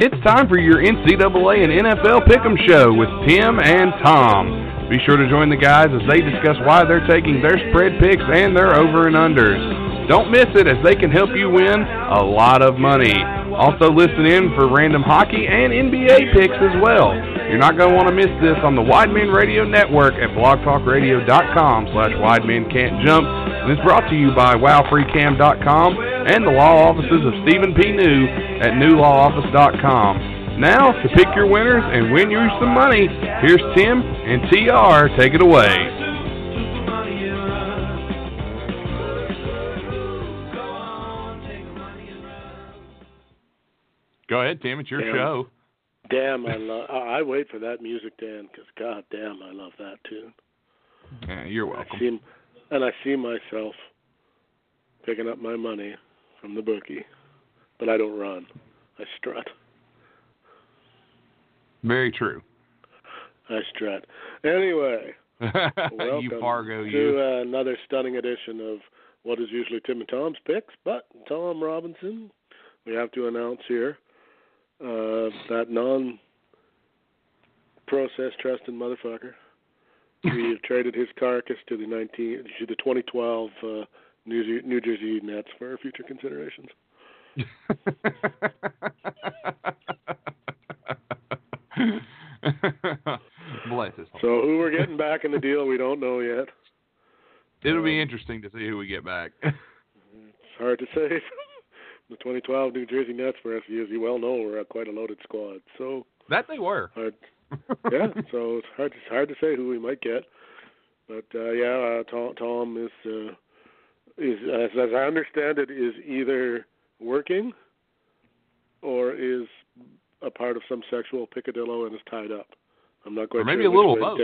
It's time for your NCAA and NFL Pick'em Show with Tim and Tom. Be sure to join the guys as they discuss why they're taking their spread picks and their over and unders. Don't miss it as they can help you win a lot of money. Also listen in for random hockey and NBA picks as well. You're not going to want to miss this on the Wide Men Radio Network at blogtalkradio.com slash widemencan'tjump. And it's brought to you by wowfreecam.com and the law offices of Stephen P. New at newlawoffice.com. Now, to pick your winners and win you some money, here's Tim and TR. Take it away. Go ahead, Tim. It's your Damn. show. Damn, I love. I wait for that music, Dan, because God damn, I love that tune. Yeah, you're I welcome. see, and I see myself picking up my money from the bookie, but I don't run. I strut. Very true. I strut. Anyway, you welcome Fargo, to you. uh, another stunning edition of what is usually Tim and Tom's picks, but Tom Robinson, we have to announce here uh, that non process trusting motherfucker. We have traded his carcass to the nineteen to the twenty twelve uh, New, Jer- New Jersey Nets for future considerations. So who we're getting back in the deal, we don't know yet. It'll be um, interesting to see who we get back. It's hard to say. the 2012 New Jersey Nets, for as you well know, were quite a loaded squad. So that they were. hard, yeah. so it's hard. It's hard to say who we might get. But uh, yeah, uh, Tom, Tom is uh, is as, as I understand it is either working or is a part of some sexual picadillo and is tied up. I'm not going. Or maybe a little both.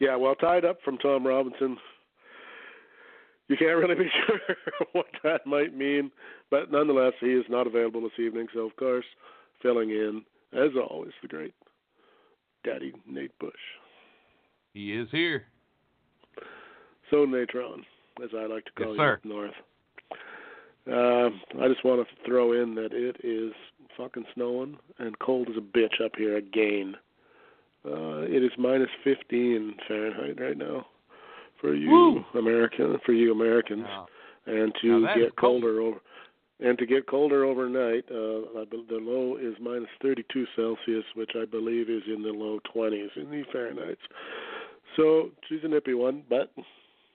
Yeah, well, tied up from Tom Robinson. You can't really be sure what that might mean, but nonetheless, he is not available this evening. So, of course, filling in as always, the great Daddy Nate Bush. He is here. So Natron, as I like to call Yes, you up north. Um, I just want to throw in that it is fucking snowing and cold as a bitch up here again. Uh, it is minus 15 Fahrenheit right now for you Woo! American for you Americans, Wow. and to get colder over and to get colder overnight. Uh, the low is minus 32 Celsius, which I believe is in the low 20s in the Fahrenheit. So she's a nippy one, but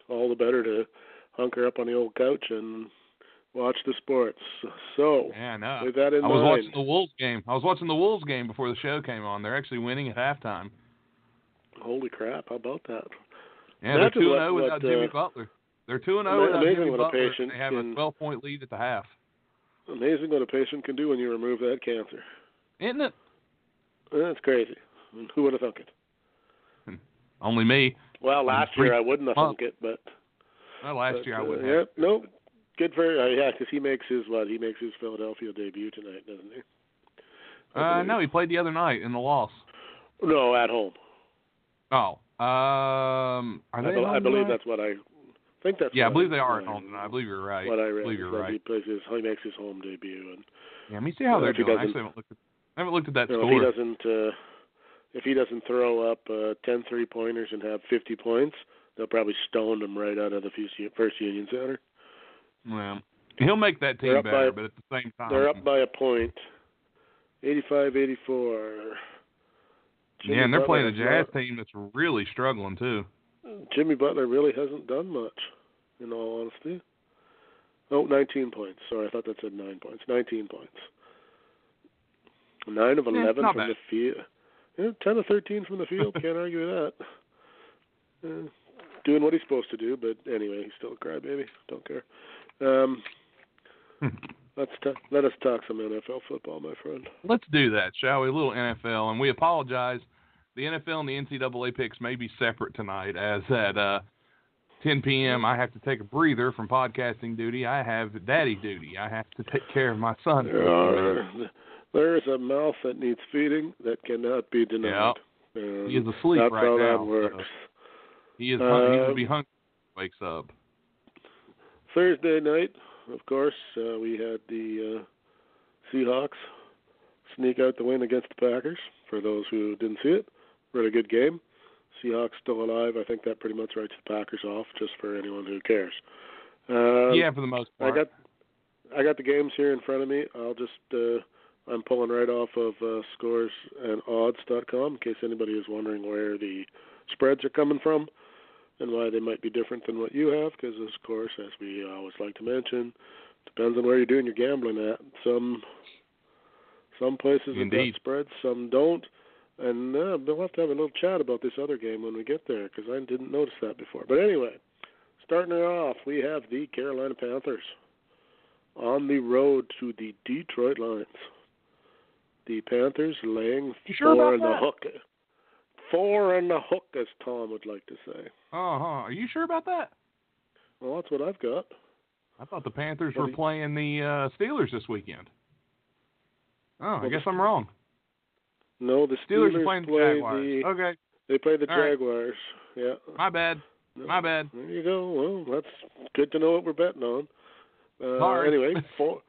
all the better to hunker up on the old couch and watch the sports. So, Yeah, know. with that in I was mind, watching the Wolves game. I was watching the Wolves game before the show came on. They're actually winning at halftime. holy crap, how about that? Yeah, they're two zero without Jimmy uh, Butler. They're two and zero without Jimmy Butler. patient They have a twelve point lead at the half. Amazing what a patient can do when you remove that cancer. Isn't it? That's crazy. Who would have thunk it? Only me. Well, last year I wouldn't have thunk it, but Well, last but, year I uh, wouldn't yeah, have. no, good for uh, yeah, because he makes his what? He makes his Philadelphia debut tonight, doesn't he? Uh, no, he played the other night in the loss. No, at home. Oh, um, are I, they? at home I believe tonight? that's what I think. That's Yeah, I believe they are at home tonight. I believe you're right. What I I read believe you're right. he plays his he makes his home debut, and Yeah, let me see how Uh, they're doing. I actually haven't looked at, I haven't looked at that you know, score. if he doesn't uh, if he doesn't throw up uh, 10 three pointers and have 50 points, they'll probably stone him right out of the first, first Union Center. Well, He'll make that team better, but at the same time, They're up by a point. 85-84. Jimmy yeah, and they're Butler playing a Jazz not- team that's really struggling too. Jimmy Butler really hasn't done much, in all honesty. Oh, 19 points. Sorry, I thought that said 9 points. 19 points. 9 of 11 not from bad. the field. Yeah, 10 of 13 from the field. Can't argue with that. Uh, doing what he's supposed to do, but anyway, he's still a crybaby. Don't care. Um, let's ta- let us talk some NFL football, my friend. Let's do that, shall we? A little NFL, and we apologize. The NFL and the NCAA picks may be separate tonight, as at uh, 10 p.m. I have to take a breather from podcasting duty. I have daddy duty. I have to take care of my son. for a few minutes. There are- there is a mouth that needs feeding that cannot be denied. Yeah. Um, He is asleep that's right how now, that works. He is. hung- he will Um, be hungry when he wakes up. Thursday night, of course, uh, we had the uh, Seahawks sneak out the win against the Packers. For those who didn't see it, really good game. Seahawks still alive. I think that pretty much writes the Packers off, just for anyone who cares. Um, yeah, for the most part. I got I got the games here in front of me. I'll just uh I'm pulling right off of uh, scores and odds.com in case anybody is wondering where the spreads are coming from and why they might be different than what you have because of course as we always like to mention depends on where you're doing your gambling at. Some some places have got spreads, some don't. And uh, we'll have to have a little chat about this other game when we get there because I didn't notice that before. But anyway, starting it off, we have the Carolina Panthers on the road to the Detroit Lions. The Panthers laying You sure four the that? hook. Four in the hook, as Tom would like to say. Uh huh. Are you sure about that? Well, that's what I've got. I thought the Panthers What were you- playing the uh, Steelers this weekend. Oh, I guess the- I'm wrong. No, the Steelers, Steelers are playing the play Jaguars. the Okay, they play the All right. Jaguars. Yeah. my bad. No. My bad. There you go. Well, that's good to know what we're betting on. Uh, Sorry. anyway, four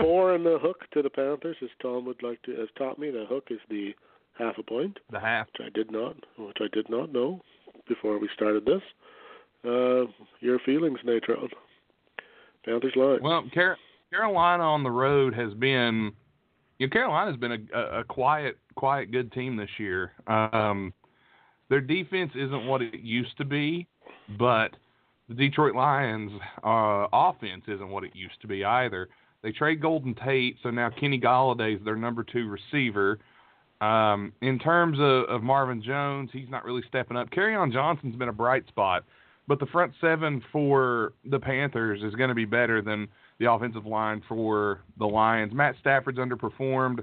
four in the hook to the Panthers, as Tom would like to has taught me. The hook is the half a point, The half. which I did not, which I did not know before we started this. Uh, your feelings, Natron. Panthers line. Well, Car- Carolina on the road has been, you know, Carolina's been a, a, a quiet, quiet, good team this year. Um, their defense isn't what it used to be, but the Detroit Lions' uh, offense isn't what it used to be either. They trade Golden Tate, so now Kenny Golladay is their number two receiver. Um, in terms of, of Marvin Jones, he's not really stepping up. on Johnson's been a bright spot, but the front seven for the Panthers is going to be better than the offensive line for the Lions. Matt Stafford's underperformed.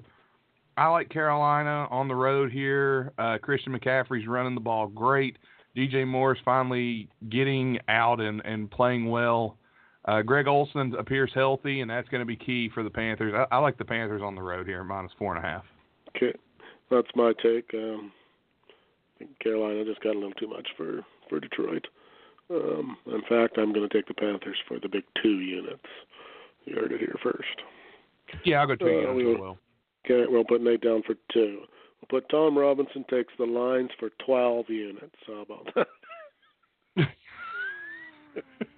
I like Carolina on the road here. Uh, Christian McCaffrey's running the ball great. DJ Moore's finally getting out and, and playing well. Uh, Greg Olsen appears healthy, and that's going to be key for the Panthers. I, I like the Panthers on the road here, minus four and a half. Okay, that's my take. Um, I think Carolina just got a little too much for for Detroit. Um, in fact, I'm going to take the Panthers for the big two units. You heard it here first. Yeah, I'll go two Uh, units we as well. Okay, we'll put Nate down for two. We'll put Tom Robinson takes the lines for 12 units. How about that?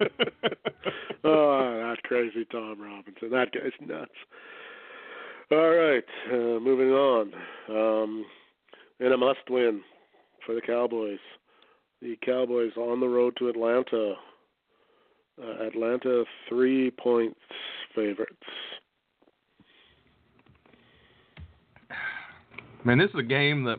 oh, that crazy Tom Robinson. That guy's nuts. All right, uh, moving on. Um, and a must win for the Cowboys. The Cowboys on the road to Atlanta. Uh, Atlanta three points favorites. Man, this is a game that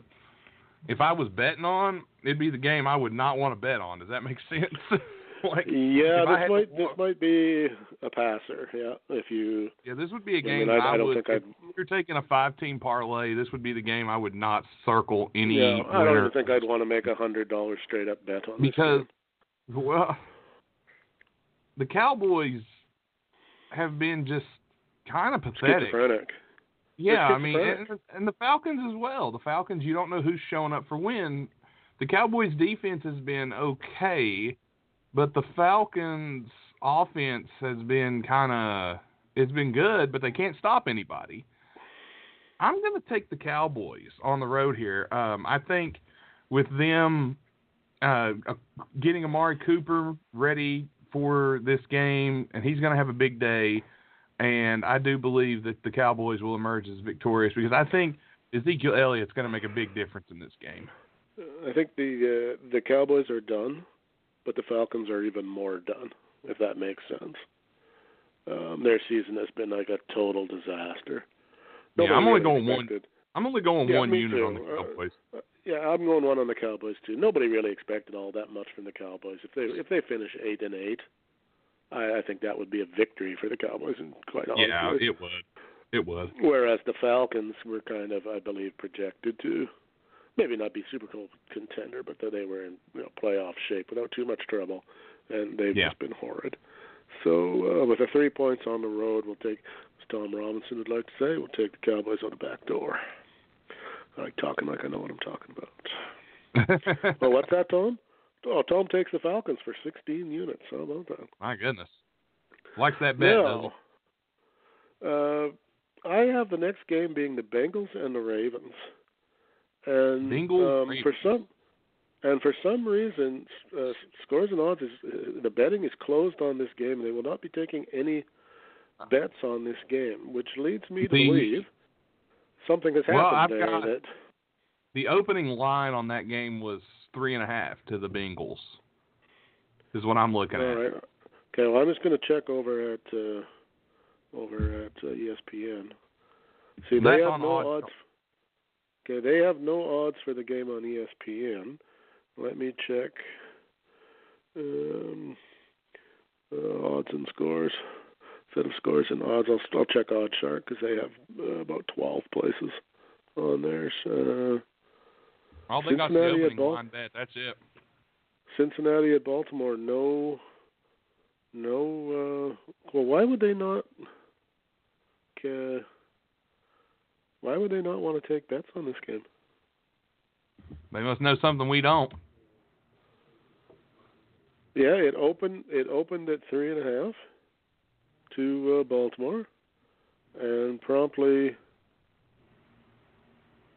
if I was betting on, it'd be the game I would not want to bet on. Does that make sense? like, Yeah, this might to- this might be a passer. Yeah, if you. yeah, this would be a game mean, I, that I don't would. think if I'd. you're taking a five-team parlay, this would be the game I would not circle any Yeah, I don't winner even think I'd want to make a hundred dollar straight up bet on this because, game. well, the Cowboys have been just kind of pathetic. schizophrenic. Yeah, I mean, and, and the Falcons as well. The Falcons, you don't know who's showing up for when. The Cowboys' defense has been okay, but the Falcons' offense has been kind of it's been good, but they can't stop anybody. I'm going to take the Cowboys on the road here. Um, I think with them uh, uh, getting Amari Cooper ready for this game, and he's going to have a big day. and I do believe that the Cowboys will emerge as victorious because I think Ezekiel Elliott's going to make a big difference in this game. I think the uh, the Cowboys are done, but the Falcons are even more done, if that makes sense. Um, their season has been like a total disaster. yeah, I'm only really going one. I'm only going Yeah, one unit too. on the Uh, Cowboys. Uh, yeah, I'm going one on the Cowboys too. Nobody really expected all that much from the Cowboys. If they if they finish eight and eight, I, I think that would be a victory for the Cowboys. And quite honestly, yeah, it would. It would. whereas the Falcons were kind of, I believe, projected to maybe not be Super Bowl contender, but they were in you know, playoff shape without too much trouble, and they've Yeah. just been horrid. So uh, with the three points on the road, we'll take, as Tom Robinson would like to say, we'll take the Cowboys on the back door. I like talking like I know what I'm talking about. Well, what's that, Tom? Oh, Tom takes the Falcons for 16 units. How about that? My goodness. Likes that bet, Now, uh, I have the next game being the Bengals and the Ravens, and Bengals, um, for some and for some reason, uh, scores and odds is uh, the betting is closed on this game. They will not be taking any bets on this game, which leads me to believe something has Well, happened I've there. got- that The opening line on that game was three and a half to the Bengals. Is what I'm looking all at. right. Okay, well, I'm just going to check over at uh, over at uh, ESPN. See, they have on no odds. odds. Okay, they have no odds for the game on ESPN. Let me check. Um, uh, odds and scores. Set of scores and odds, I'll, I'll check Odd Shark because they have uh, about 12 places on there. So, All they got the Cincinnati opening Bal- line bet. That's it. Cincinnati at Baltimore, no, no. Uh, well, why would they not? Uh, why would they not want to take bets on this game? They must know something we don't. Yeah, it opened. It opened at three and a half to uh, Baltimore, and promptly,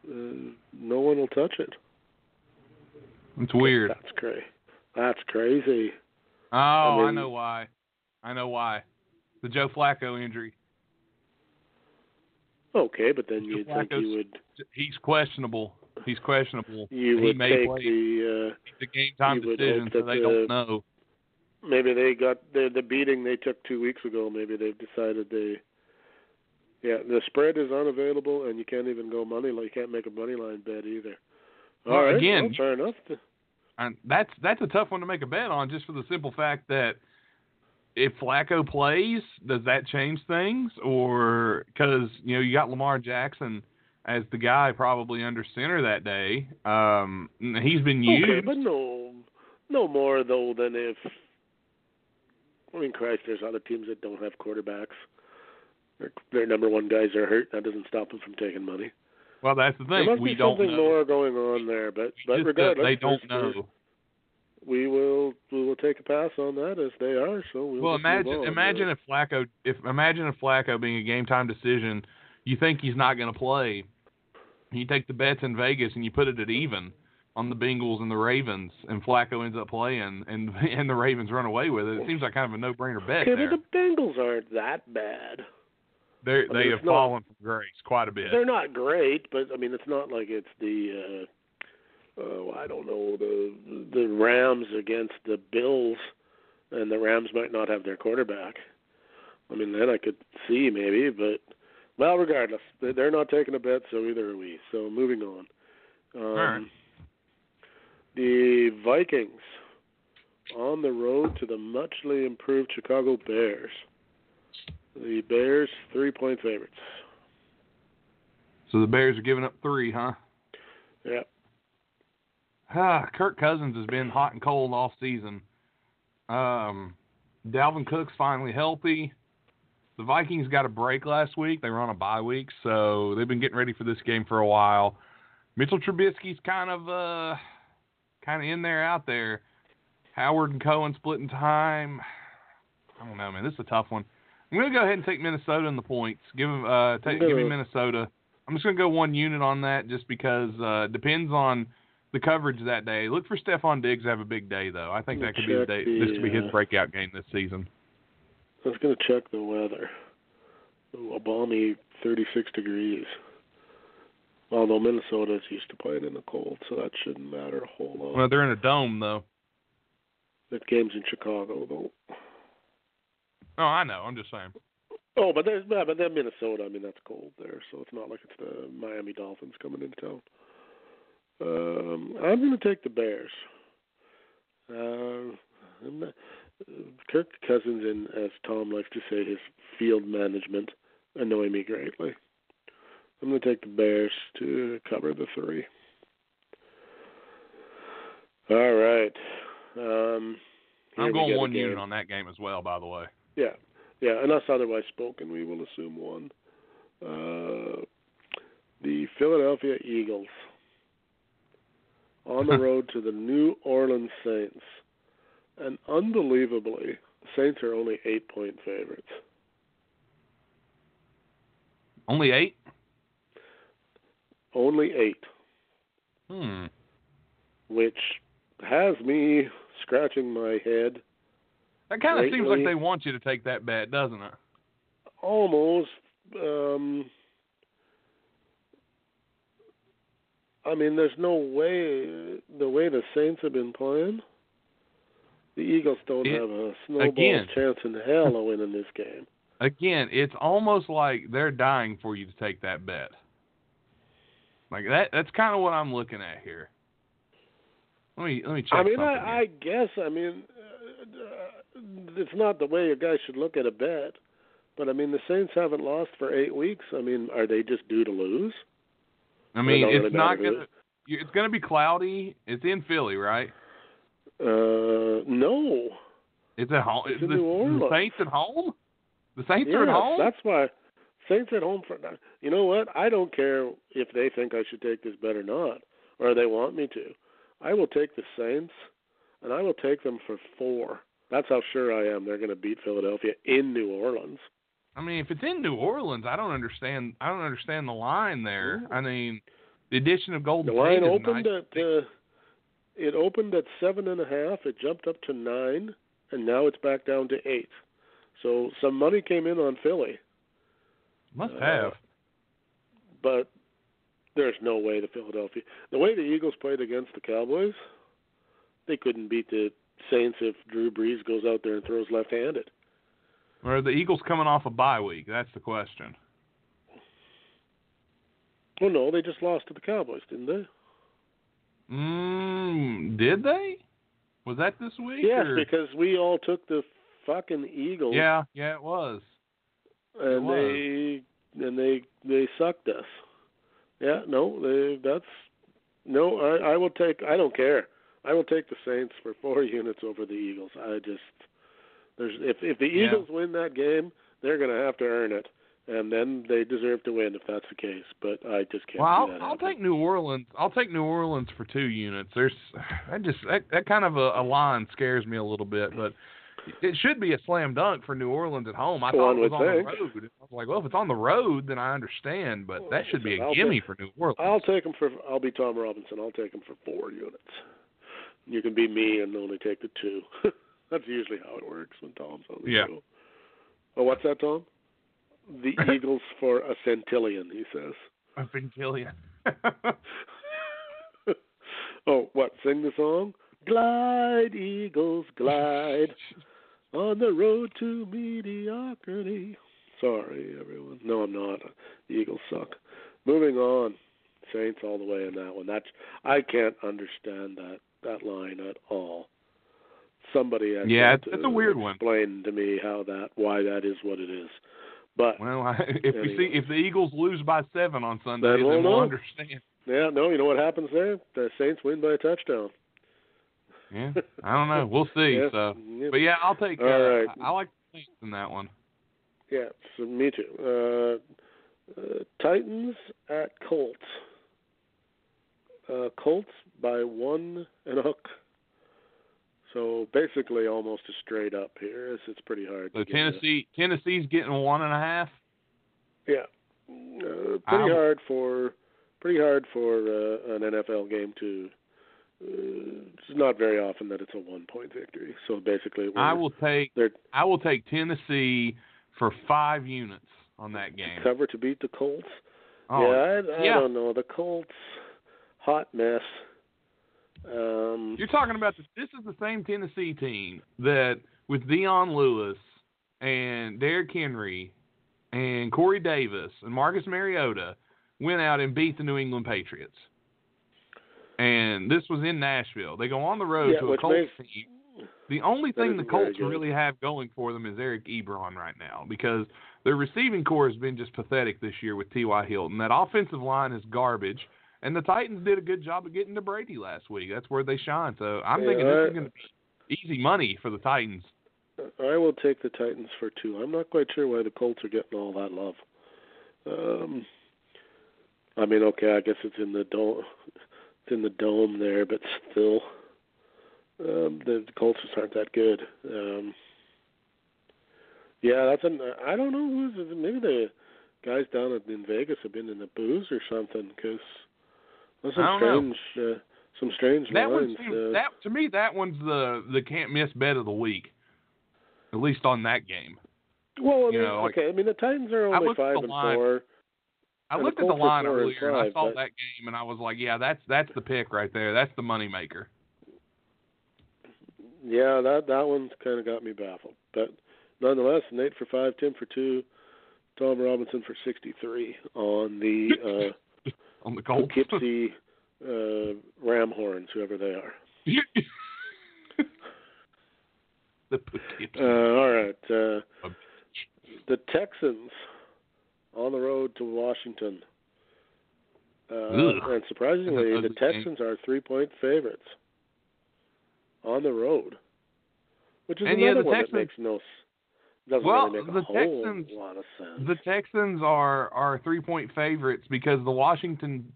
uh, no one will touch it. It's weird. That's crazy. That's crazy. Oh, I, mean- know why. I know why. The Joe Flacco injury. Okay, but then you'd think you would He's questionable. He's questionable. you he would may take play. the. Uh, a game time you would decision, so they the- don't know. maybe they got the the beating they took two weeks ago. Maybe they've decided they. Yeah, the spread is unavailable, and you can't even go money line. You can't make a money line bet either. Well, All right, again- well, fair enough. And that's that's a tough one to make a bet on, just for the simple fact that if Flacco plays, does that change things? Or because you know you got Lamar Jackson as the guy probably under center that day. Um, he's been used. Okay, but no, no more though than if. I mean, Christ, there's other teams that don't have quarterbacks. Their, their number one guys are hurt. That doesn't stop them from taking money. well, that's the thing. There must We be don't something know. more going on there, but but Just regardless, they don't know. We will we will take a pass on that as they are. So we'll Well, imagine imagine if Flacco if imagine if Flacco being a game time decision, you think he's not going to play. You take the bets in Vegas and you put it at even on the Bengals and the Ravens, and Flacco ends up playing, and and the Ravens run away with it. It seems like kind of a no brainer bet okay, but the Bengals aren't that bad. They I they have not- fallen from grace quite a bit. They're not great, but I mean it's not like it's the uh, uh I don't know the the Rams against the Bills, and the Rams might not have their quarterback. I mean then I could see maybe, but well, regardless, they- they're not taking a bet, so either are we. So moving on. Um, right. The Vikings on the road to the muchly improved Chicago Bears. The Bears three point favorites. So the Bears are giving up three, huh? Yeah. Ah, Kirk Cousins has been hot and cold all season. Um, Dalvin Cook's finally healthy. The Vikings got a break last week. They were on a bye week, so they've been getting ready for this game for a while. Mitchell Trubisky's kind of uh kind of in there, out there. Howard and Cohen splitting time. I don't know, man. This is a tough one. I'm gonna go ahead and take Minnesota in the points. Give 'em, uh take, give me Minnesota. I'm just gonna go one unit on that, just because uh it depends on the coverage that day. Look for Stefon Diggs to have a big day, though. I think that could be the day. the, this could be his uh, breakout game this season. I was going to check the weather. a balmy 36 degrees. Although Minnesota's used to playing in the cold, so that shouldn't matter a whole lot. Well, they're in a dome though. That game's in Chicago, though. Oh, I know. I'm just saying. Oh, but there's yeah, but then Minnesota. I mean, that's cold there, so it's not like it's the Miami Dolphins coming into town. Um, I'm going to take the Bears. Uh, not, Kirk Cousins and, as Tom likes to say, his field management annoy me greatly. I'm going to take the Bears to cover the three. All right. Um, I'm going one unit on that game as well. By the way. Yeah, yeah. Unless otherwise spoken, we will assume one. Uh, the Philadelphia Eagles on the road to the New Orleans Saints, and unbelievably, Saints are only eight-point favorites. Only eight. Only eight, Hmm. which has me scratching my head That kind of seems like they want you to take that bet, doesn't it? almost. Um, I mean, there's no way the way the Saints have been playing. The Eagles don't It- have a snowball's again. chance in hell of winning this game. Again, it's almost like they're dying for you to take that bet. Like that. That's kind of what I'm looking at here. Let me let me check I mean. I, I guess I mean, uh, uh, it's not the way a guy should look at a bet, but I mean, the Saints haven't lost for eight weeks. I mean, are they just due to lose? I mean, it's really not gonna. It's gonna be cloudy. It's in Philly, right? Uh, no. It's at home. It's the, New the Orleans. Saints at home. The Saints yes, are at home. that's why Saints at home for. You know what? I don't care if they think I should take this bet or not, or they want me to. I will take the Saints, and I will take them for four. That's how sure I am they're going to beat Philadelphia in New Orleans. I mean, if it's in New Orleans, I don't understand. I don't understand the line there. I mean, the addition of Golden The line State opened nice. at uh, it opened at seven and a half. It jumped up to nine, and now it's back down to eight. So some money came in on Philly, Must uh, have. but there's no way the Philadelphia the way the Eagles played against the Cowboys, they couldn't beat the Saints if Drew Brees goes out there and throws left-handed. Or are the Eagles coming off a bye week? That's the question. Well, no, they just lost to the Cowboys, didn't they? Mm, did they? Was that this week? Yes, or- because we all took the fucking Eagles. Yeah, yeah, it was. and was. they and they they sucked us. Yeah, no, they that's no. I I will take. I don't care. I will take the Saints for four units over the Eagles. I just there's if if the Yeah. Eagles win that game, they're going to have to earn it, and then they deserve to win if that's the case. But I just can't. Well, I'll, I'll happen. take New Orleans. I'll take New Orleans for two units. There's I just that, that kind of a, a line scares me a little bit, but it should be a slam dunk for New Orleans at home. I thought One it was on think. the road. I was like, well, if it's on the road, then I understand, but that should be a I'll gimme take- for New Orleans. I'll take them for. I'll be Tom Robinson. I'll take them for four units. You can be me and only take the two. That's usually how it works when Tom's on the Yeah. show. Oh, what's that, Tom? The Eagles for a centillion, he says. I've been oh, what? Sing the song? Glide, Eagles, glide on the road to mediocrity. Sorry, everyone. No, I'm not. The Eagles suck. Moving on. Saints all the way in that one. That's I can't understand that that line at all. Somebody Yeah, it's- it's a weird one. Explain to me how that why that is what it is. But well, I, if we Anyway. see if the Eagles lose by seven on Sunday, Then then we'll we'll understand. yeah, no, you know what happens there? The Saints win by a touchdown. Yeah, I don't know. We'll see. Yeah, So, but yeah, I'll take. All uh, right. I, I like the Saints in that one. Yeah, so me too. Uh, uh, Titans at Colts. Uh, Colts by one and a hook. So basically, almost a straight up here. It's, it's pretty hard. So to get Tennessee, Tennessee's getting one and a half. yeah, uh, pretty I'll- hard for pretty hard for uh, an NFL game to. Uh, it's not very often that it's a one point victory. So basically, I will take. I will take Tennessee for five units. on that game. Cover to beat the Colts. Oh, yeah, I, I yeah. don't know. The Colts, hot mess. Um, You're talking about this. This is the same Tennessee team that with Dion Lewis and Derrick Henry and Corey Davis and Marcus Mariota went out and beat the New England Patriots. And this was in Nashville. They go on the road Yeah, to a Colts makes- team. The only thing the Colts really have going for them is Eric Ebron right now because their receiving corps has been just pathetic this year with T.Y. Hilton. That offensive line is garbage. And the Titans did a good job of getting to Brady last week. That's where they shine. So I'm Yeah, thinking this is going to be easy money for the Titans. I will take the Titans for two. I'm not quite sure why the Colts are getting all that love. Um, I mean, okay, I guess it's in the dome, it's in the dome there, but still, um, the, the Colts just aren't that good. Um, yeah, that's an. I don't know who's maybe the guys down in Vegas have been in the booze or something because there's some I don't know. strange, uh, some strange That one lines. seems, uh, that to me that one's the the can't miss bet of the week. At least on that game. well, I you mean, like- okay. I mean, the Titans are only five and line. four. I looked at the line earlier and I saw but- that game and I was like, yeah, that's that's the pick right there. That's the money maker. Yeah, that that one's kind of got me baffled. But nonetheless, Nate for five, Tim for two, Tom Robinson for sixty-three on the uh, on the Colts. Poughkeepsie uh, Ram Horns, whoever they are. the Poughkeepsie. Uh, all right, uh, the Texans on the road to Washington. Uh, and surprisingly, the ugly game. Texans are three-point favorites on the road, which is And yeah, another the one Texans- that makes no doesn't Well, really the Texans- lot of sense. the Texans are are three point favorites because the Washington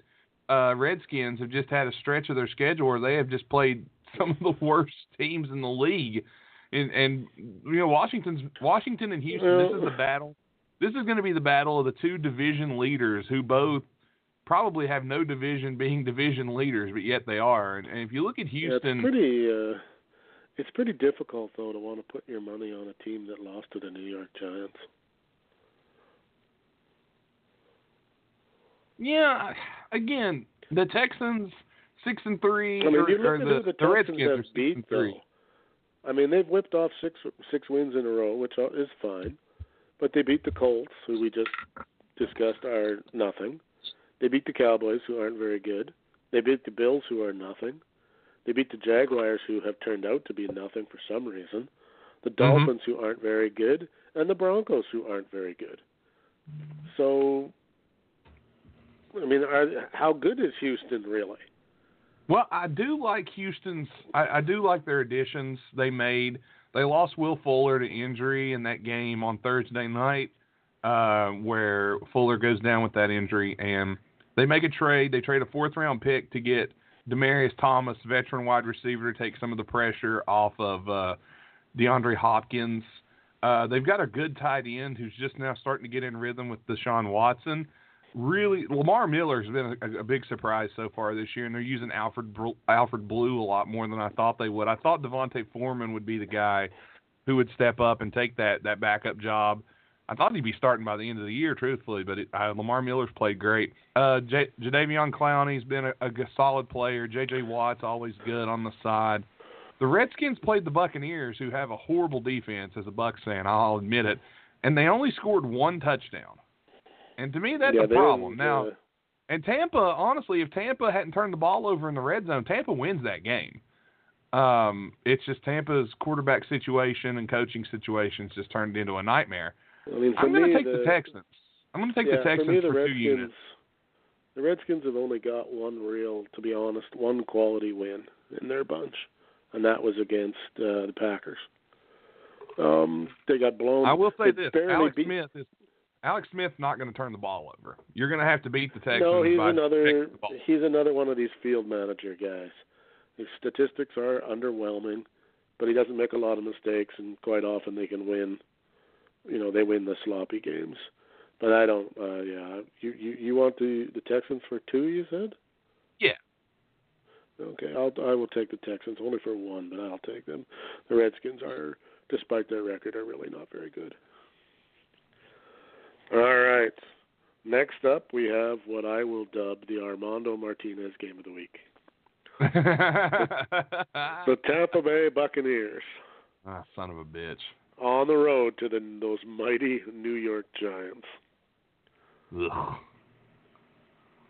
uh, Redskins have just had a stretch of their schedule where they have just played some of the worst teams in the league, and and you know Washington's Washington and Houston. this is Well- the battle. This is going to be the battle of the two division leaders who both probably have no division being division leaders, but yet they are. And, and if you look at Yeah, Houston, it's pretty. Uh, it's pretty difficult though to want to put your money on a team that lost to the New York Giants. yeah, again, the Texans six and three, I mean, or, you look at the, who the the Texans have beat and though. three. I mean, they've whipped off six six wins in a row, which is fine. But they beat the Colts, who we just discussed are nothing. They beat the Cowboys, who aren't very good. They beat the Bills, who are nothing. They beat the Jaguars, who have turned out to be nothing for some reason. The Dolphins, who aren't very good, and the Broncos, who aren't very good. So, I mean, are, how good is Houston really? Well, I do like Houston's. I, I do like their additions they made. They lost Will Fuller to injury in that game on Thursday night, uh, where Fuller goes down with that injury, and they make a trade. They trade a fourth round pick to get Demaryius Thomas, veteran wide receiver, to take some of the pressure off of uh, DeAndre Hopkins. Uh, they've got a good tight end who's just now starting to get in rhythm with Deshaun Watson really Lamar Miller has been a, a big surprise so far this year, and they're using Alfred Alfred Blue a lot more than I thought they would. I thought Devontae Foreman would be the guy who would step up and take that that backup job. I thought he'd be starting by the end of the year, truthfully, but it, uh, Lamar Miller's played great. Uh, J- Jadeveon Clowney's been a solid player. J.J. Watt's always good on the side. The Redskins played the Buccaneers, who have a horrible defense as a Bucks fan. I'll admit it, and they only scored one touchdown. And to me, that's yeah, a problem. Now, uh, and Tampa, honestly, if Tampa hadn't turned the ball over in the red zone, Tampa wins that game. Um, it's just Tampa's quarterback situation and coaching situations just turned into a nightmare. I mean, for I'm going to take the, the, Texans. I'm going to take yeah, the Texans for, me, the two Redskins, units. The Redskins have only got one real, to be honest, one quality win in their bunch, and that was against uh, the Packers. Um, they got blown. I will say this: Alex beat, Smith is Alex Smith's not going to turn the ball over. You're going to have to beat the Texans. No, he's another. protecting the ball. He's another one of these field manager guys. His statistics are underwhelming, but he doesn't make a lot of mistakes, and quite often they can win. You know, they win the sloppy games. But I don't. Uh, yeah, you you you want the the Texans for two? You said. Yeah. Okay, I'll I will take the Texans only for one, but I'll take them. The Redskins are, despite their record, are really not very good. All right. Next up, we have what I will dub the Armando Martinez game of the week. the Tampa Bay Buccaneers. Ah, son of a bitch. On the road to the those mighty New York Giants. Ugh.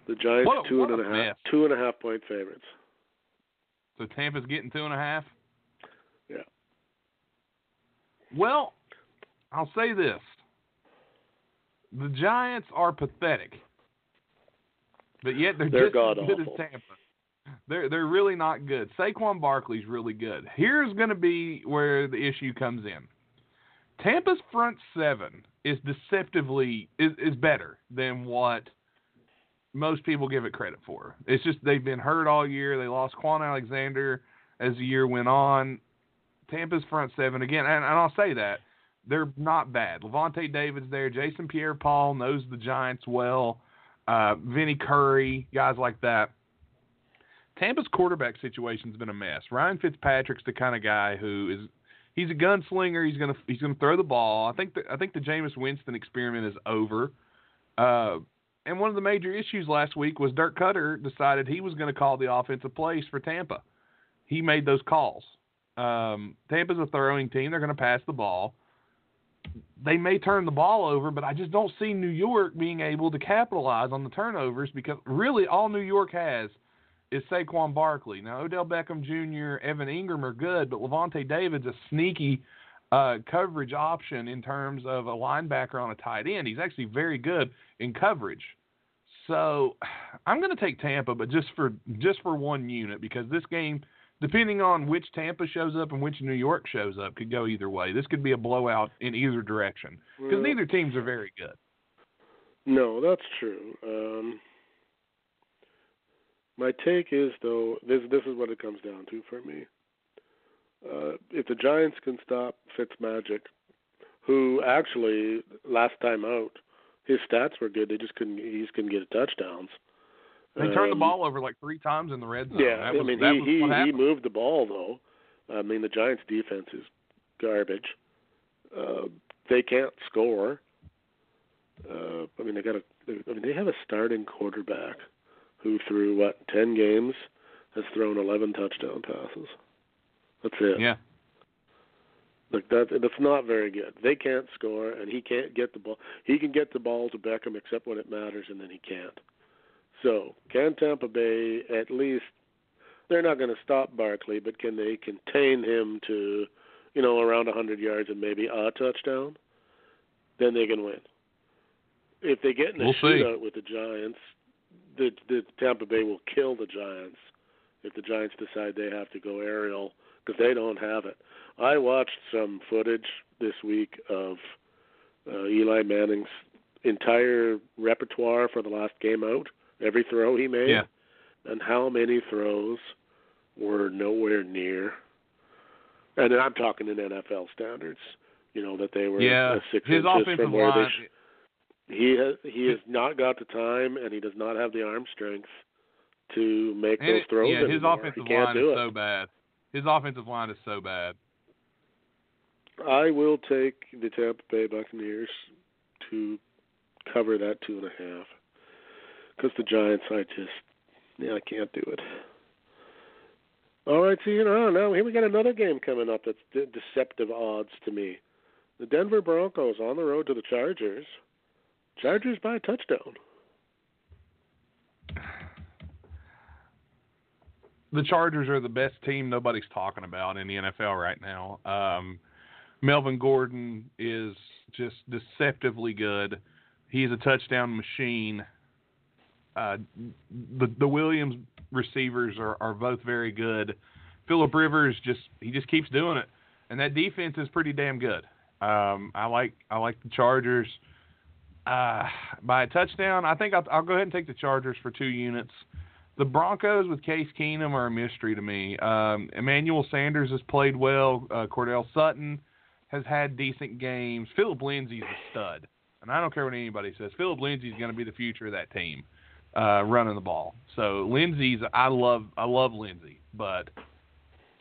The Giants What a- two what and a a half two and a half point favorites. So Tampa's getting two and a half. Yeah. Well, I'll say this: the Giants are pathetic, but yet they're, They're just as good as Tampa. They're they're really not good. Saquon Barkley's really good. Here's going to be where the issue comes in. Tampa's front seven is deceptively is is better than what most people give it credit for. It's just they've been hurt all year. They lost Kwon Alexander as the year went on. Tampa's front seven again, and, and I'll say that they're not bad. Lavonte David's there. Jason Pierre-Paul knows the Giants well. Uh, Vinny Curry, guys like that. Tampa's quarterback situation's been a mess. Ryan Fitzpatrick's the kind of guy who is he's a gunslinger. He's gonna he's gonna throw the ball. I think the, I think the Jameis Winston experiment is over. Uh, and one of the major issues last week was Dirk Koetter decided he was going to call the offensive plays for Tampa. He made those calls. Um, Tampa's a throwing team. They're going to pass the ball. They may turn the ball over, but I just don't see New York being able to capitalize on the turnovers because really all New York has is Saquon Barkley. Now Odell Beckham Jr., Evan Engram are good, but Lavonte David's a sneaky uh, coverage option in terms of a linebacker on a tight end. He's actually very good in coverage. So I'm going to take Tampa, but just for just for one unit because this game, depending on which Tampa shows up and which New York shows up, could go either way. This could be a blowout in either direction because Well, neither teams are very good. No, that's true. Um, my take is though this this is what it comes down to for me. Uh, if the Giants can stop Fitzmagic, who actually last time out his stats were good, they just couldn't he just couldn't get touchdowns. They turned the Um, ball over like three times in the red zone. Yeah, was, I mean that he he he moved the ball though. I mean the Giants' defense is garbage. Uh, they can't score. Uh, I mean they got a. I mean they have a starting quarterback who through what ten games has thrown eleven touchdown passes. That's it. Yeah. Like that that's not very good. They can't score and he can't get the ball. He can get the ball to Beckham except when it matters and then he can't. So, can Tampa Bay at least they're not going to stop Barkley, but can they contain him to, you know, around 100 yards and maybe a touchdown? Then they can win. If they get in a We'll see. shootout with the Giants, the the Tampa Bay will kill the Giants if the Giants decide they have to go aerial because they don't have it. I watched some footage this week of uh, Eli Manning's entire repertoire for the last game out, every throw he made, Yeah. and how many throws were nowhere near. And I'm talking in NFL standards, you know, that they were Yeah. six His inches from where line. they sh- he has he has not got the time and he does not have the arm strength to make and those it- throws yeah, his anymore. offensive he can't line is it. so bad. His offensive line is so bad. I will take the Tampa Bay Buccaneers to cover that two and a half. Because the Giants, I just, yeah, I can't do it. All right, so you know, now here we got another game coming up that's de- deceptive odds to me. The Denver Broncos on the road to the Chargers. Chargers by a touchdown. the Chargers are the best team nobody's talking about in the NFL right now. Um, Melvin Gordon is just deceptively good. He's a touchdown machine. Uh, the the Williams receivers are, are both very good. Philip Rivers just he just keeps doing it, and that defense is pretty damn good. Um, I like I like the Chargers uh, by a touchdown. I think I'll, I'll go ahead and take the Chargers for two units. The Broncos with Case Keenum are a mystery to me. Um, Emmanuel Sanders has played well. Uh, Cordell Sutton has had decent games. Philip Lindsay's a stud, and I don't care what anybody says. Philip Lindsay's going to be the future of that team, uh, running the ball. So Lindsay's I love I love Lindsay, but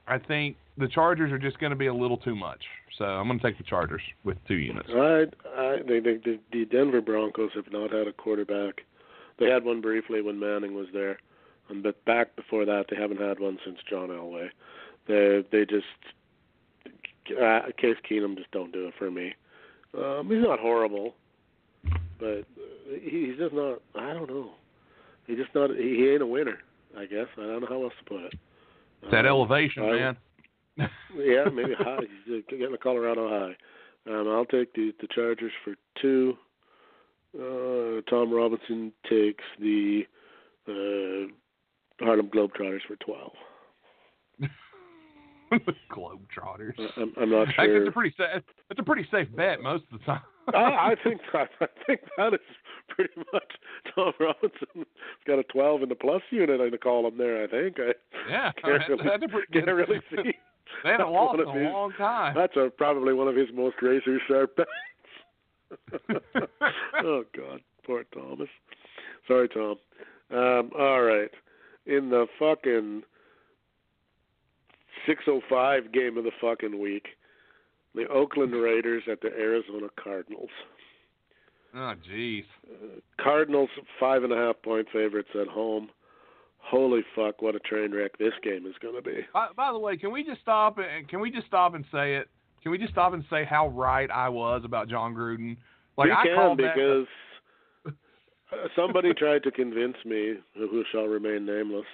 I think the Chargers are just going to be a little too much. So I'm going to take the Chargers with two units. I, I, they, they, the, Denver Broncos have not had a quarterback. They had one briefly when Manning was there, and but back before that, they haven't had one since John Elway. They, they just, uh, Case Keenum just don't do it for me. Um, he's not horrible, but he's just not. I don't know. He's just not. He, he ain't a winner. I guess I don't know how else to put it. It's that Um, elevation, I- man. yeah, maybe high. Getting a Colorado high. Um, I'll take the the Chargers for two. Uh, Tom Robinson takes the uh, Harlem Globetrotters for twelve. Globetrotters. I- I'm, I'm not sure. it's a pretty safe. It's a pretty safe bet most of the time. I, I think I, I think that is pretty much Tom Robinson's got a twelve in the plus unit in the column there. I think I yeah, can't that's, really, that's a pretty can't really see. They haven't lost in a his- long time. That's a, probably one of his most razor sharp bets. oh God, poor Thomas. Sorry, Tom. Um, all right, in the fucking six oh five game of the fucking week, the Oakland Raiders at the Arizona Cardinals. oh, jeez. Uh, Cardinals five and a half point favorites at home. Holy fuck! What a train wreck this game is going to be. By, by the way, can we just stop and can we just stop and say it? Can we just stop and say how right I was about Jon Gruden? Like I can that. because uh, somebody tried to convince me, who shall remain nameless,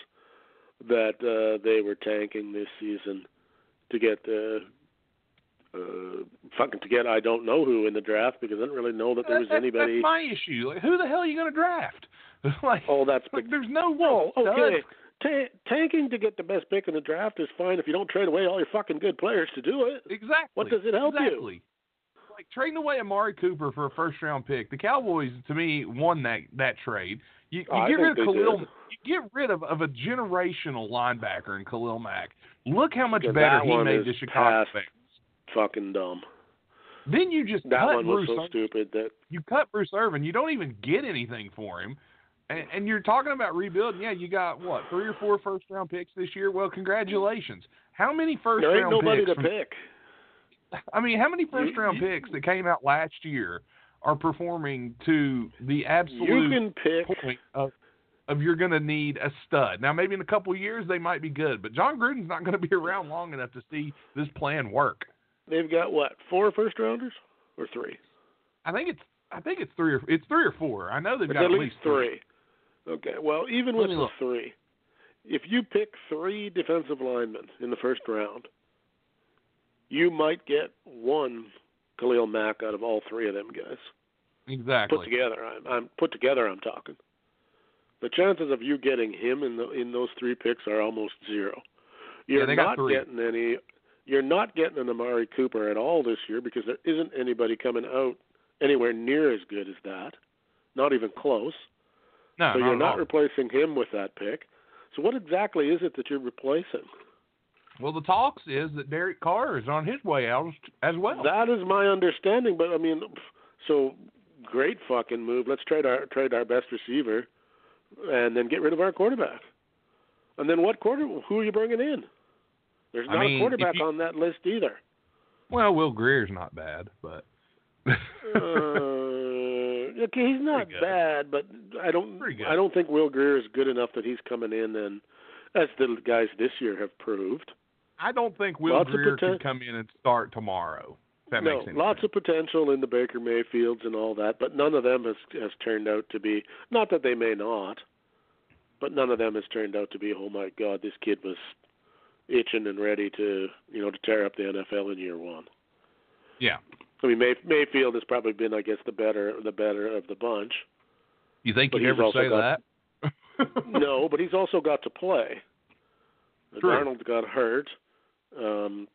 that uh, they were tanking this season to get uh, uh, fucking to get I don't know who in the draft because I didn't really know that there was That- anybody. That's my issue. Like, who the hell are you going to draft? like, Oh, that's like, there's no Oh, okay. Tanking to get the best pick in the draft is fine if you don't trade away all your fucking good players to do it. Exactly. What does it help you? Like trading away Amari Cooper for a first round pick. The Cowboys, to me, won that that trade. You, you oh, I get rid of Khalil. did. You get rid of, of a generational linebacker in Khalil Mack. Look how much better he made the Chicago. Fans. Fucking dumb. Then you just That cut one was Bruce. so Ir- stupid that you cut Bruce Irvin. You don't even get anything for him. And, and you're talking about rebuilding. Yeah, you got what three or four first round picks this year. Well, congratulations. How many first there ain't round nobody picks? to from- pick. I mean, how many first round picks that came out last year are performing to the You absolute can pick. point of of you're going to need a stud? Now, maybe in a couple of years they might be good, but Jon Gruden's not going to be around long enough to see this plan work. They've got what four first rounders or three? I think it's I think it's three or it's three or four. I know they've It's got at at least three. Okay. Well, even Let with the look. three, if you pick three defensive linemen in the first round, you might get one Khalil Mack out of all three of them guys Exactly. put together. I'm, I'm put together. I'm talking. The chances of you getting him in the in those three picks are almost zero. You're got not getting any. You're not getting an Amari Cooper at all this year because there isn't anybody coming out anywhere near as good as that. Not even close. No, so not you're not all. replacing him with that pick. So what exactly is it that you're replacing? Well, the talks is that Derek Carr is on his way out as well. That is my understanding, but I mean, so great fucking move. Let's trade our trade our best receiver, and then get rid of our quarterback. And then what quarter? Who are you bringing in? There's I not mean, a quarterback you- on that list either. well, Will Grier's not bad, but Uh, okay, he's not bad, but I don't. I don't think Will Grier is good enough that he's coming in and, as the guys this year have proved. I don't think Will Lots Grier poten- could come in and start tomorrow. That no, makes any lots sense. of potential in the Baker Mayfields and all that, but none of them has has turned out to be. Not that they may not, but none of them has turned out to be. Oh my God, this kid was itching and ready to you know to tear up the NFL in year one. yeah. I mean, May, Mayfield has probably been, I guess, the better the better of the bunch. You think you ever say got- that? no, but he's also got to play. True. Darnold got hurt. Um,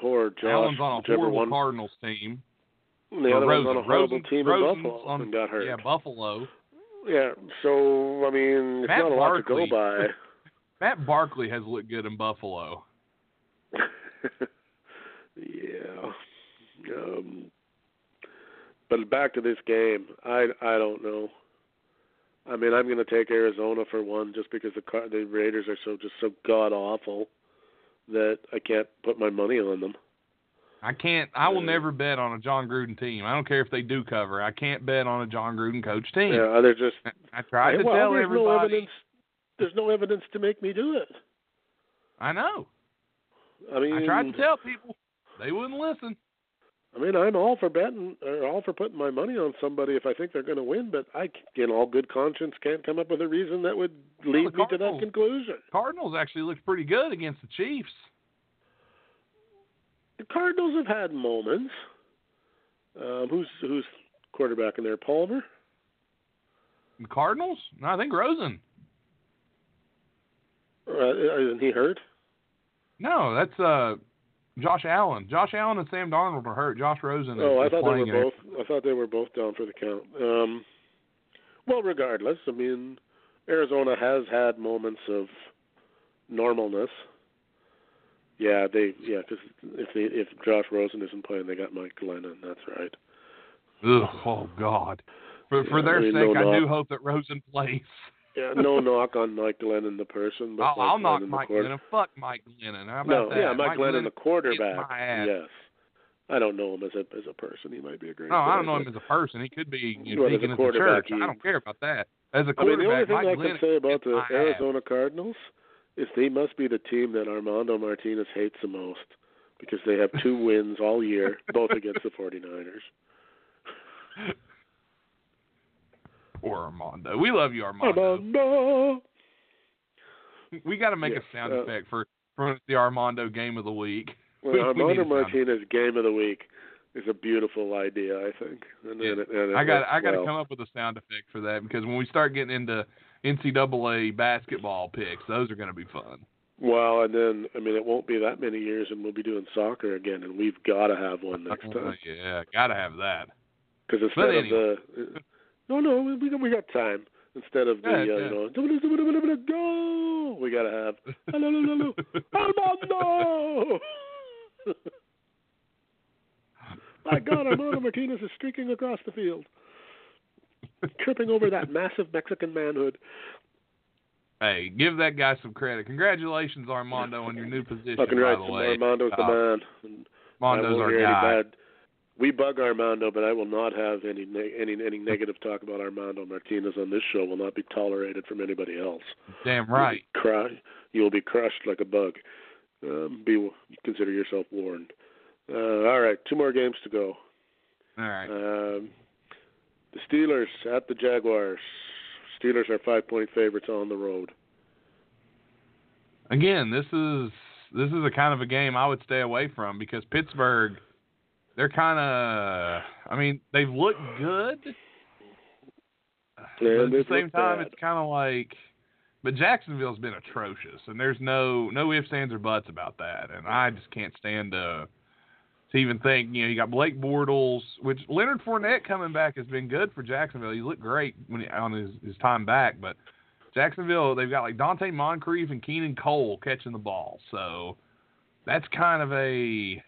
poor Josh. Allen's on a horrible one. Cardinals team. The other Rosen. one's on a horrible Rosen- team Rosen's in Buffalo on- and got hurt. Yeah, Buffalo. Yeah, so I mean, it's Matt not a lot to go by. Matt Barkley has looked good in Buffalo. yeah. Um, but back to this game, I I don't know. I mean, I'm going to take Arizona for one, just because the Car- the Raiders are so just so god awful. That I can't put my money on them. I can't. I will Yeah. never bet on a Jon Gruden team. I don't care if they do cover. I can't bet on a Jon Gruden coach team. Yeah, they're just. I tried to well, tell there's everybody. no evidence. There's no evidence to make me do it. I know. I mean, I tried to tell people. They wouldn't listen. I mean, I'm all for betting or all for putting my money on somebody if I think they're going to win, but I, in all good conscience, can't come up with a reason that would lead the me to that conclusion. Cardinals actually looked pretty good against the Chiefs. The Cardinals have had moments. Um, who's who's quarterback in there? Palmer. The Cardinals? No, I think Rosen. Uh, isn't he hurt? No, that's uh Josh Allen. Josh Allen and Sam Darnold are hurt. Josh Rosen is, Oh, I is thought they were both. I thought they were both down for the count. Um, well, regardless, I mean, Arizona has had moments of normalness. Yeah, they yeah because if they if Josh Rosen isn't playing, they got Mike Glennon. That's right. Ugh, oh God. For for their I mean, sake, no I do hope that Rosen plays. Yeah, no knock on Mike Glennon the person, but I'll, Mike I'll knock Mike quarter- Glennon. Fuck Mike Glennon. How about No, that? yeah, Mike, Glennon, the quarterback. Yes, I don't know him as a as a person. He might be a great. No, I don't know him as a person. He could be you know, Well, as a deacon at the quarterback, church. he- I don't care about that. As a I mean, the only quarterback, thing Mike I Glennon can say about the my ass. Arizona Cardinals is they must be the team that Armando Martinez hates the most because they have two wins all year, both against the 49ers. Poor Armando. We love you, Armando. Armando. We got to make Yes, a sound uh, effect for for the Armando game of the week. Well, We- we Armando sound Martinez game of the week is a beautiful idea, I think. And, Yeah. and it, and it I got I got to well. come up with a sound effect for that because when we start getting into NCAA basketball picks, those are going to be fun. Well, and then I mean, it won't be that many years, and we'll be doing soccer again, and we've got to have one next Oh, time. yeah, got to have that. Because instead anyway. of the no, no, we we got- we got time. Instead of the Yeah, uh, yeah. you know go, we got to have hello, hello, hello, Armando. My God, Armando Martinez is streaking across the field, tripping over that massive Mexican manhood. Hey, give that guy some credit. Congratulations, Armando, on your new position. Fucking by right, the way, Armando's the Uh, man. And I Armando's our guy. bad. We bug Armando, but I will not have any any any negative talk about Armando Martinez on this show. Will not be tolerated from anybody else. Damn You'll right. be cry. You will be crushed like a bug. Um, be consider yourself warned. Uh, all right, two more games to go. All right. Um, the Steelers at the Jaguars. Steelers are five point favorites on the road. Again, this is this is a kind of a game I would stay away from because Pittsburgh, they're kind of. I mean, they've looked good, but at the same time, bad. it's kind of like. But Jacksonville's been atrocious, and there's no no ifs, ands, or buts about that. And I just can't stand to to even think. You know, you got Blake Bortles, which Leonard Fournette coming back has been good for Jacksonville. He looked great when he, on his his time back, but Jacksonville they've got like Donte Moncrief and Keelan Cole catching the ball, so that's kind of a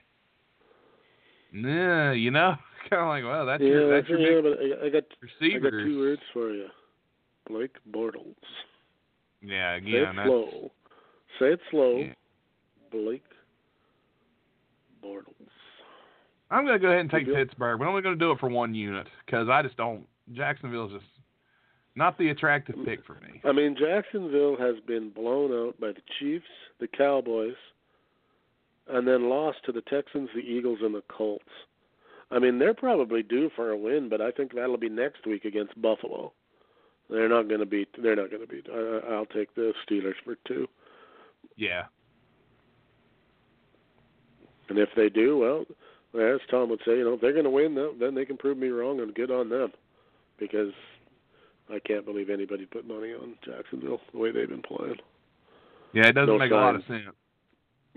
nah, you know, kind of like well, that's yeah, your that's your yeah, big but I, I got I got receivers. two words for you. Blake Bortles. Yeah, again, Say it that's slow. Say it slow. Yeah. Blake Bortles. I'm going to go ahead and take Good. Pittsburgh, but I'm only going to do it for one unit because I just don't. Jacksonville's just not the attractive mm, pick for me. I mean, Jacksonville has been blown out by the Chiefs, the Cowboys, and then lost to the Texans, the Eagles, and the Colts. I mean, they're probably due for a win, but I think that'll be next week against Buffalo. They're not going to beat. They're not going to beat. I, I'll take the Steelers for two. Yeah, And if they do, well, as Tom would say, you know, if they're going to win, then then they can prove me wrong and good on them, because I can't believe anybody put money on Jacksonville the way they've been playing. yeah, it doesn't No make a lot of sense.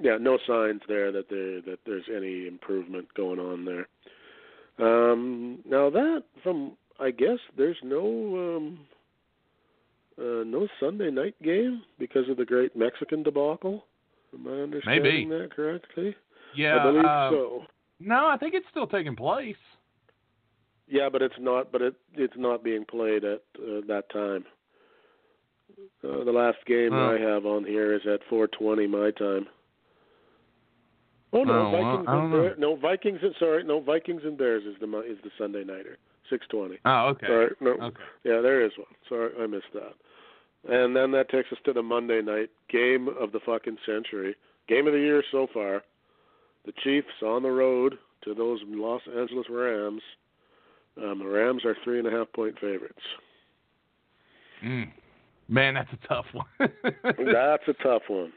Yeah, no signs there that there that there's any improvement going on there. Um, now that from I guess there's no um, uh, no Sunday night game because of the great Mexican debacle. Am I understanding Maybe. that correctly? Yeah, I believe um, so. no, I think it's still taking place. Yeah, but it's not. But it it's not being played at uh, that time. Uh, the last game Oh. I have on here is at 4:20 my time. Oh no, Oh, well, Vikings I don't and know. Bears. No Vikings. And, sorry, no Vikings and Bears is the is the Sunday nighter, six twenty. Oh, okay. Sorry, no. Okay. Yeah, there is one. Sorry, I missed that. And then that takes us to the Monday night game of the fucking century, game of the year so far. The Chiefs on the road to those Los Angeles Rams. Um, the Rams are three and a half point favorites. Mm. Man, that's a tough one. That's a tough one.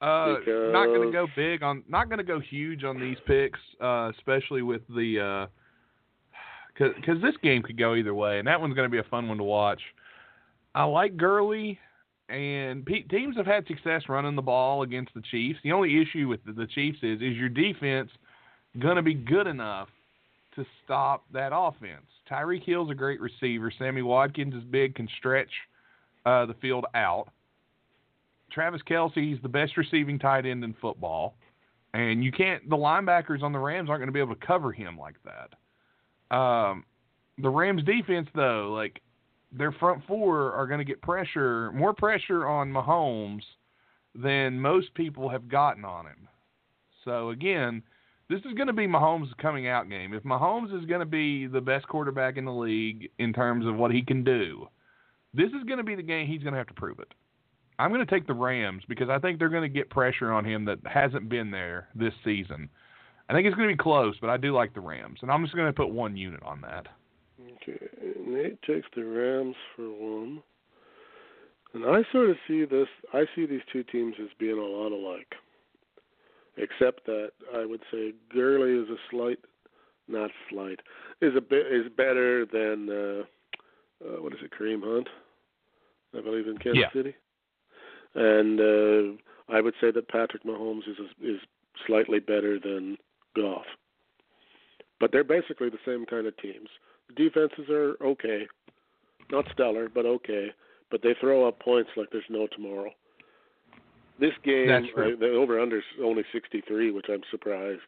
Uh, not going to go big on, not going to go huge on these picks, uh, especially with the, because this game could go either way, and that one's going to be a fun one to watch. I like Gurley, and pe- teams have had success running the ball against the Chiefs. The only issue with the, the Chiefs is, is your defense going to be good enough to stop that offense? Tyreek Hill's a great receiver. Sammy Watkins is big, can stretch uh, the field out. Travis Kelce, he's the best receiving tight end in football. And you can't, the linebackers on the Rams aren't going to be able to cover him like that. Um, the Rams defense, though, like their front four are going to get pressure, more pressure on Mahomes than most people have gotten on him. So, again, this is going to be Mahomes' coming out game. If Mahomes is going to be the best quarterback in the league in terms of what he can do, this is going to be the game he's going to have to prove it. I'm going to take the Rams because I think they're going to get pressure on him that hasn't been there this season. I think it's going to be close, but I do like the Rams, and I'm just going to put one unit on that. Okay, Nate takes the Rams for one. And I sort of see this. I see these two teams as being a lot alike, except that I would say Gurley is a slight, not slight, is a bit is better than uh, uh, what is it, Kareem Hunt, I believe in Kansas Yeah. City, and uh, I would say that Patrick Mahomes is is slightly better than Goff. But they're basically the same kind of teams. The defenses are okay, not stellar, but okay. But they throw up points like there's no tomorrow. This game, That's true. The over under is only 63, which I'm surprised.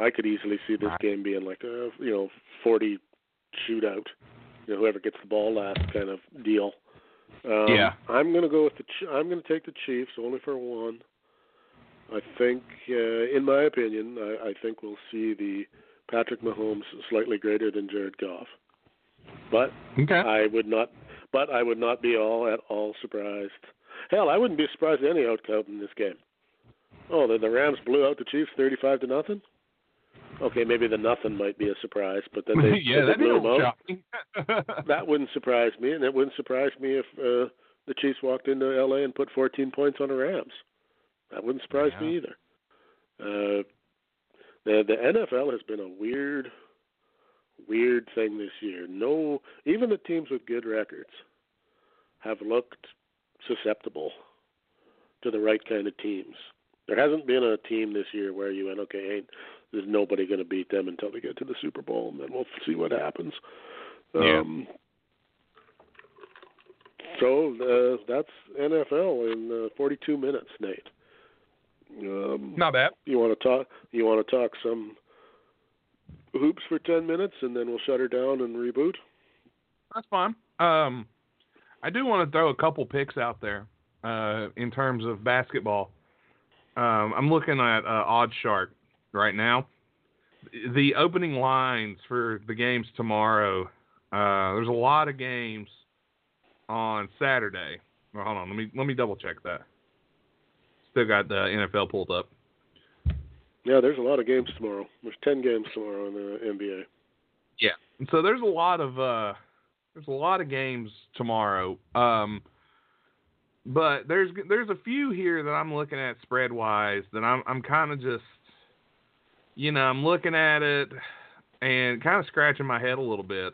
I could easily see this game being like a you know 40 shootout. You know, whoever gets the ball last kind of deal. Um, Yeah. I'm going to go with the. Ch- I'm going to take the Chiefs only for one. I think, uh, in my opinion, I, I think we'll see the Patrick Mahomes slightly greater than Jared Goff. But Okay. I would not. But I would not be all at all surprised. Hell, I wouldn't be surprised at any outcome in this game. Oh, the, the Rams blew out the Chiefs thirty-five to nothing. Okay, maybe the nothing might be a surprise, but then they, yeah, that'd be a blew them little out. shocking. That wouldn't surprise me, and it wouldn't surprise me if uh, the Chiefs walked into L.A. and put 14 points on the Rams. That wouldn't surprise me either. Uh, the the NFL has been a weird, weird thing this year. No, even the teams with good records have looked susceptible to the right kind of teams. There hasn't been a team this year where you went, okay, ain't there's nobody going to beat them until they get to the Super Bowl, and then we'll see what happens. Yeah. Um, so uh, that's NFL in uh, 42 minutes, Nate. Um, Not bad. you want to talk? You want to talk some hoops for 10 minutes, and then we'll shut her down and reboot. That's fine. Um, I do want to throw a couple picks out there uh, in terms of basketball. Um, I'm looking at uh, Odd Shark right now. The opening lines for the games tomorrow. Uh, there's a lot of games on Saturday. Well, hold on, let me let me double check that. Still got the NFL pulled up. Yeah, there's a lot of games tomorrow. There's 10 games tomorrow in the NBA. Yeah. So there's a lot of uh there's a lot of games tomorrow. Um but there's there's a few here that I'm looking at spread wise that I'm I'm kind of just you know, I'm looking at it and kind of scratching my head a little bit.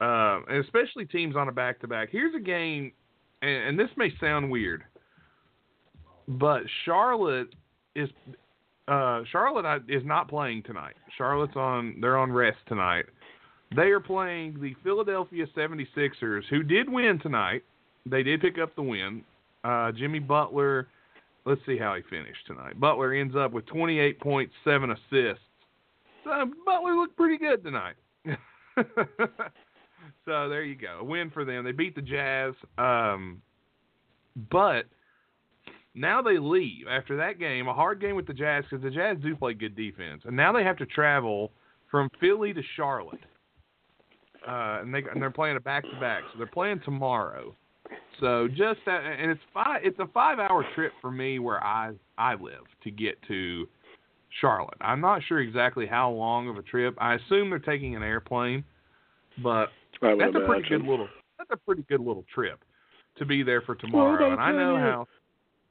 Um and especially teams on a back to back. Here's a game and, and this may sound weird. But Charlotte is uh, Charlotte is not playing tonight. Charlotte's on they're on rest tonight. They are playing the Philadelphia 76ers who did win tonight. They did pick up the win. Uh, Jimmy Butler, let's see how he finished tonight. Butler ends up with 28.7 assists. So Butler looked pretty good tonight. so there you go. A win for them. They beat the Jazz. Um, but now they leave after that game, a hard game with the Jazz because the Jazz do play good defense, and now they have to travel from Philly to Charlotte, uh, and they and they're playing a back to back, so they're playing tomorrow. So just that, and it's five. It's a five hour trip for me where I I live to get to Charlotte. I'm not sure exactly how long of a trip. I assume they're taking an airplane, but that's imagine. a pretty good little. That's a pretty good little trip to be there for tomorrow. Well, and I know how.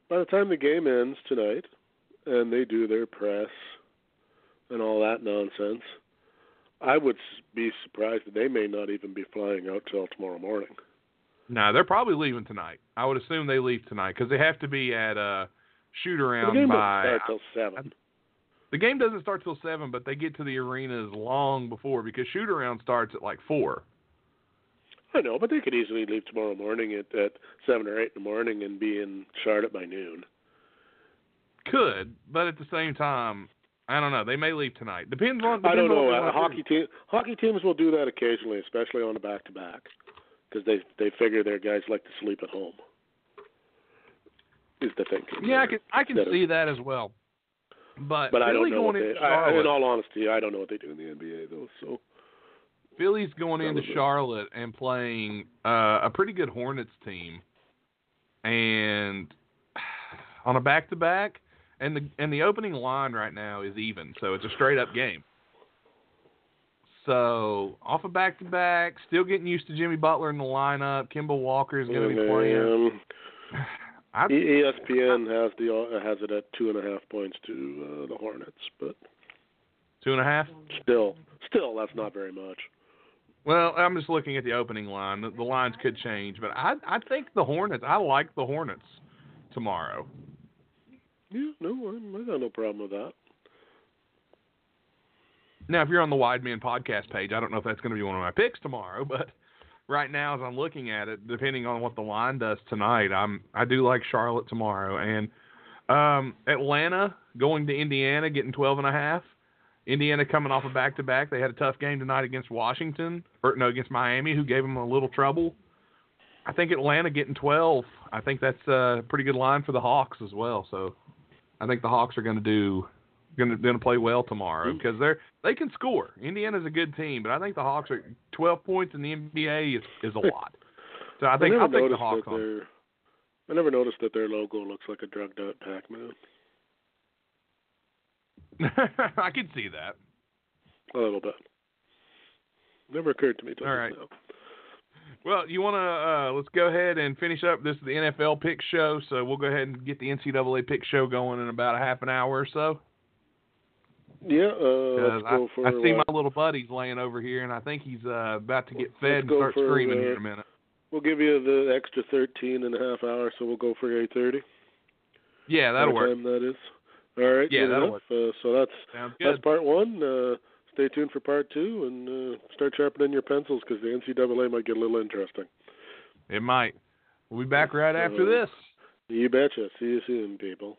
By the time the game ends tonight, and they do their press and all that nonsense, I would be surprised that they may not even be flying out till tomorrow morning. No, they're probably leaving tonight. I would assume they leave tonight because they have to be at uh, shoot the around game by. doesn't start till seven. The game doesn't start till seven, but they get to the arenas long before because shoot around starts at like four. I know, but they could easily leave tomorrow morning at, at seven or eight in the morning and be in Charlotte by noon. Could, but at the same time, I don't know. They may leave tonight. Depends on. The I don't depends on know. Uh, hockey team hockey teams will do that occasionally, especially on the back to back, because they they figure their guys like to sleep at home. Is the thinking? Yeah, I can I can of- see that as well. But, But I don't know. What going they, I, in all honesty, I don't know what they do in the NBA though. So Philly's going into Charlotte and playing uh, a pretty good Hornets team, and on a back to back, and the and the opening line right now is even, so it's a straight up game. So off a back to back, still getting used to Jimmy Butler in the lineup. Kemba Walker is going to be playing. Um, I, ESPN has the has it at two and a half points to uh, the Hornets, but two and a half. still, still that's not very much. Well, I'm just looking at the opening line. The, the lines could change, but I I think the Hornets. I like the Hornets tomorrow. Yeah, no, I, I got no problem with that. Now, if you're on the Wide Man podcast page, I don't know if that's going to be one of my picks tomorrow, but right now, as I'm looking at it, depending on what the line does tonight, I'm I do like Charlotte tomorrow and um, Atlanta going to Indiana, getting 12 and a half. Indiana coming off a back to back. They had a tough game tonight against Washington, or no, against Miami, who gave them a little trouble. I think Atlanta getting 12. I think that's a pretty good line for the Hawks as well. So I think the Hawks are going to do going to going to play well tomorrow because they're they can score. Indiana's a good team, but I think the Hawks are 12 points in the NBA is is a lot. So I think never I'll take the Hawks on. I never noticed that their logo looks like a drugged out Pac-Man. I can see that. A little bit. Never occurred to me All right. now. Well, you want to uh, let's go ahead and finish up. This is the NFL pick show, so we'll go ahead and get the NCAA pick show going in about a half an hour or so. Yeah, uh, I, go for I see what? my little buddy's laying over here, and I think he's uh, about to get fed and start for, screaming uh, here in a minute. We'll give you the extra 13 and a half hours, so we'll go for 8:30. Yeah, that'll work. Time that is. All right. Yeah, that'll enough. Uh, so that's Sounds that's good. part one. Uh, stay tuned for part two, and uh, start sharpening your pencils because the NCAA might get a little interesting. It might. We'll be back right after this. You betcha. See you soon, people.